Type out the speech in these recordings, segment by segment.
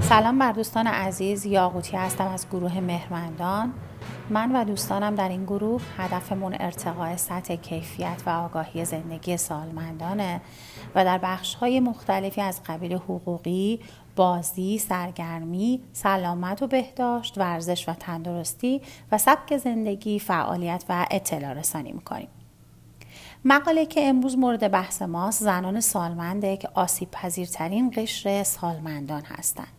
سلام بر دوستان عزیز یاقوتی هستم از گروه مهرمندان. من و دوستانم در این گروه هدفمون ارتقاء سطح کیفیت و آگاهی زندگی سالمندانه و در بخش های مختلفی از قبیل حقوقی، بازی، سرگرمی، سلامت و بهداشت، ورزش و تندرستی و سبک زندگی فعالیت و اطلاع رسانی می‌کنیم. مقاله که امروز مورد بحث ماست زنان سالمنده که آسیب پذیرترین قشر سالمندان هستند.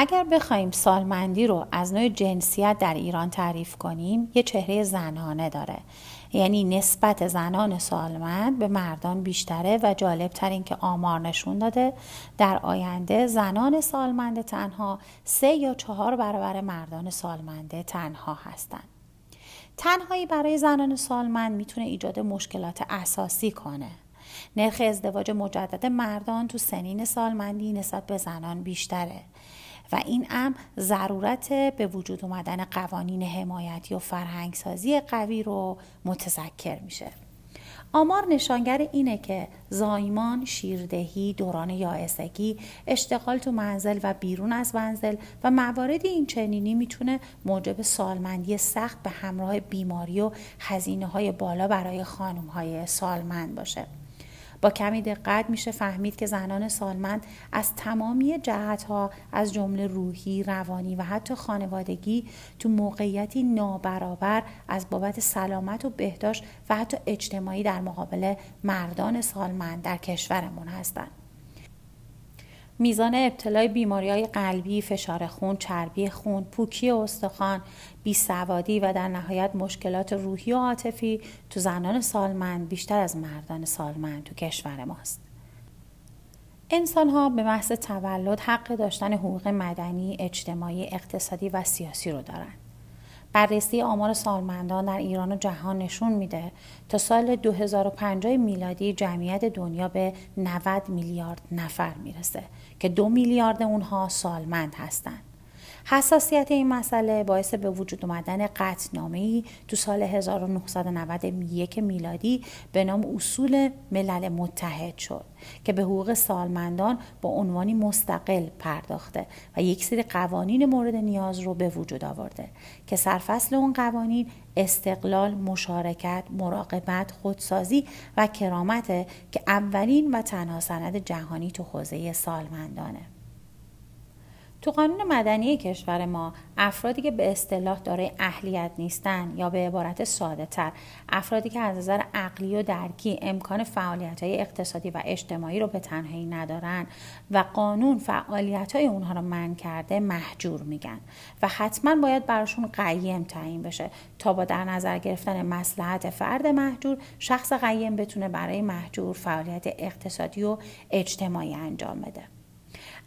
اگر بخوایم سالمندی رو از نوع جنسیت در ایران تعریف کنیم یه چهره زنانه داره. یعنی نسبت زنان سالمند به مردان بیشتره و جالب تر این که آمار نشون داده. در آینده زنان سالمند تنها سه یا چهار برابر مردان سالمنده تنها هستند. تنهایی برای زنان سالمند می‌تونه ایجاد مشکلات اساسی کنه. نرخ ازدواج مجدد مردان تو سنین سالمندی نسبت به زنان بیشتره. و این امر ضرورت به وجود اومدن قوانین حمایتی و فرهنگسازی قوی رو متذکر میشه آمار نشانگر اینه که زایمان، شیردهی، دوران یائسگی، اشتغال تو منزل و بیرون از منزل و موارد این چنینی می‌تونه موجب سالمندی سخت به همراه بیماری و هزینه های بالا برای خانم های سالمند باشه. با کمی دقت میشه فهمید که زنان سالمند از تمامی جهت ها از جمله روحی، روانی و حتی خانوادگی تو موقعیتی نابرابر از بابت سلامت و بهداشت و حتی اجتماعی در مقابل مردان سالمند در کشورمون هستند. میزان ابتلای بیماری های قلبی، فشار خون، چربی خون، پوکی استخوان، بیسوادی و در نهایت مشکلات روحی و عاطفی تو زنان سالمند بیشتر از مردان سالمند تو کشور ماست. انسان ها به محض تولد حق داشتن حقوق مدنی، اجتماعی، اقتصادی و سیاسی رو دارند. بررسی آمار سالمندان در ایران و جهان نشون میده تا سال 2050 میلادی جمعیت دنیا به 90 میلیارد نفر می‌رسه که دو میلیارد اونها سالمند هستند. حساسیت این مسئله باعث به وجود اومدن قطنامه ای تو سال 1991 میلادی به نام اصول ملل متحد شد که به حقوق سالمندان با عنوانی مستقل پرداخته و یک سری قوانین مورد نیاز رو به وجود آورده که سرفصل اون قوانین استقلال، مشارکت، مراقبت، خودسازی و کرامته که اولین و تنها سند جهانی تو حوزه سالمندانه. تو قانون مدنی کشور ما افرادی که به اصطلاح دارای اهلیت نیستن یا به عبارت ساده تر افرادی که از نظر عقلی و درکی امکان فعالیت های اقتصادی و اجتماعی رو به تنهایی ندارن و قانون فعالیت های اونها رو من کرده محجور میگن و حتما باید براشون قیم تعیین بشه تا با در نظر گرفتن مسلحت فرد محجور شخص قیم بتونه برای محجور فعالیت اقتصادی و اجتماعی انجام بده.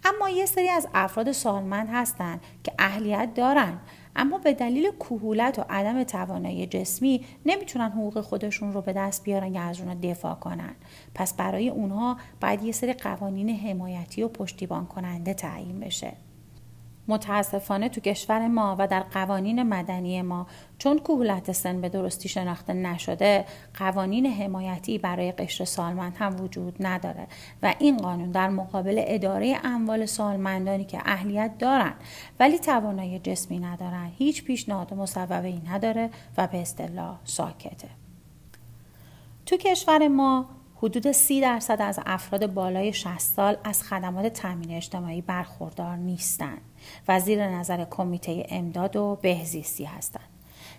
اما یه سری از افراد سالمند هستند که اهلیت دارن. اما به دلیل کهولت و عدم توانایی جسمی نمی‌تونن حقوق خودشون رو به دست بیارن یا از اونها دفاع کنن. پس برای اونها باید یه سری قوانین حمایتی و پشتیبان کننده تعیین بشه. متاسفانه تو کشور ما و در قوانین مدنی ما چون کهولت سن به درستی شناخته نشده قوانین حمایتی برای قشر سالمند هم وجود نداره و این قانون در مقابل اداره اموال سالمندانی که اهلیت دارن ولی توانایی جسمی ندارن. هیچ پیشنهاد مصوبه نداره و به اصطلاح ساکته. تو کشور ما حدود سی درصد از افراد بالای 60 سال از خدمات تامین اجتماعی برخوردار نیستند و زیر نظر کمیته امداد و بهزیستی هستند.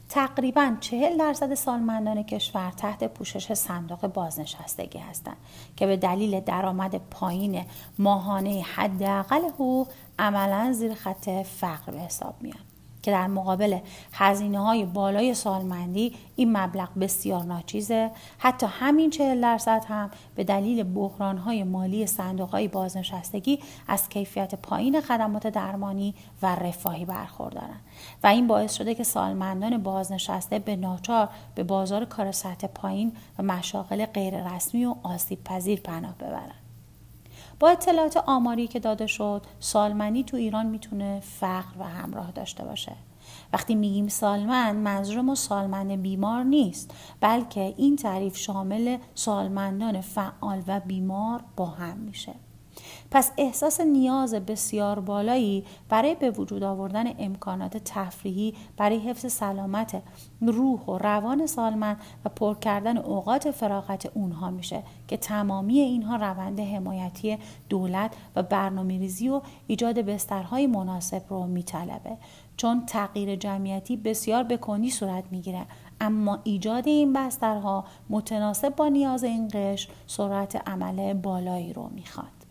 تقریبا چهل درصد سالمندان کشور تحت پوشش صندوق بازنشستگی هستند که به دلیل درآمد پایین ماهانه حداقل حقوق عملا زیر خط فقر به حساب میان. که در مقابل هزینه های بالای سالمندی این مبلغ بسیار ناچیزه. حتی همین چهل درصد هم به دلیل بحران های مالی صندوق های بازنشستگی از کیفیت پایین خدمات درمانی و رفاهی برخوردارن و این باعث شده که سالمندان بازنشسته به ناچار به بازار کار سطح پایین و مشاغل غیررسمی و آسیب پذیر پناه ببرند با اطلاعات آماری که داده شد سالمندی تو ایران می‌تونه فقر و همراه داشته باشه. وقتی میگیم سالمند منظور ما سالمند بیمار نیست بلکه این تعریف شامل سالمندان فعال و بیمار با هم میشه. پس احساس نیاز بسیار بالایی برای به وجود آوردن امکانات تفریحی برای حفظ سلامت روح و روان سالمند و پر کردن اوقات فراغت اونها میشه که تمامی اینها روند حمایتی دولت و برنامه ریزی و ایجاد بسترهای مناسب رو میطلبه. چون تغییر جمعیتی بسیار بکنی صورت می‌گیره اما ایجاد این بسترها متناسب با نیاز این قشر سرعت عمل بالایی رو می‌خواد.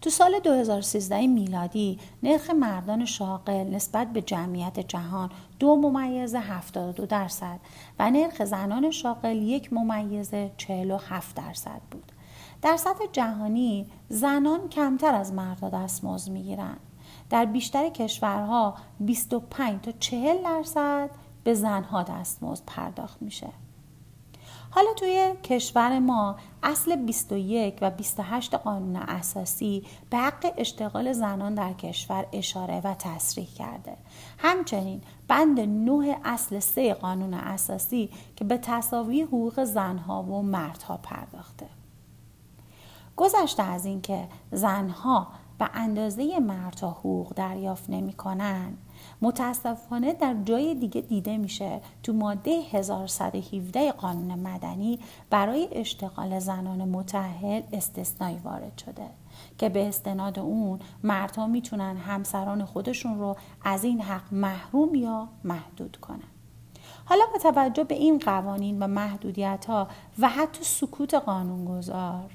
تو سال 2013 میلادی نرخ مردان شاغل نسبت به جمعیت جهان دو ممیز 72 درصد و نرخ زنان شاغل یک ممیز 47 درصد بود. در سطح جهانی زنان کمتر از مردها دستمزد می‌گیرند. در بیشتر کشورها 25 تا 40 درصد به زنها دستمزد پرداخت میشه. حالا توی کشور ما اصل 21 و 28 قانون اساسی به حق اشتغال زنان در کشور اشاره و تصریح کرده. همچنین بند 9 اصل 3 قانون اساسی که به تصاوی حقوق زنها و مردها پرداخته. گذشته از اینکه زنها به اندازه مردها حقوق دریافت نمی کنند متاسفانه در جای دیگه دیده میشه تو ماده 1117 قانون مدنی برای اشتغال زنان متحل استثنایی وارد شده که به استناد اون مردها می‌تونن همسران خودشون رو از این حق محروم یا محدود کنن. حالا با توجه به این قوانین و محدودیت ها و حتی سکوت قانونگذار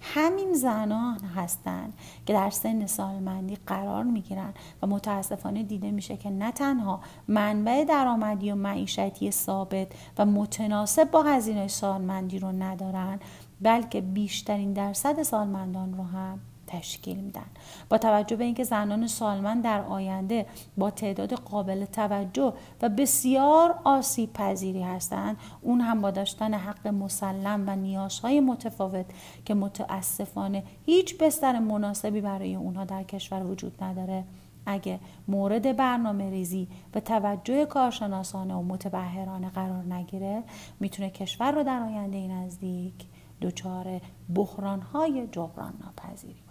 همین زنان هستند که در سن سالمندی قرار می‌گیرن و متاسفانه دیده میشه که نه تنها منبع درآمدی و معیشتی ثابت و متناسب با هزینه سالمندی رو ندارن بلکه بیشترین درصد سالمندان رو هم تشکیل میدن. با توجه به اینکه زنان سالمند در آینده با تعداد قابل توجه و بسیار آسیب پذیری هستند اون هم با داشتن حق مسلم و نیازهای متفاوت که متاسفانه هیچ بستر مناسبی برای اونها در کشور وجود نداره. اگه مورد برنامه ریزی و توجه کارشناسانه و متبهرانه قرار نگیره می‌تونه کشور رو در آینده نزدیک دچار بحرانهای جبران ناپذیری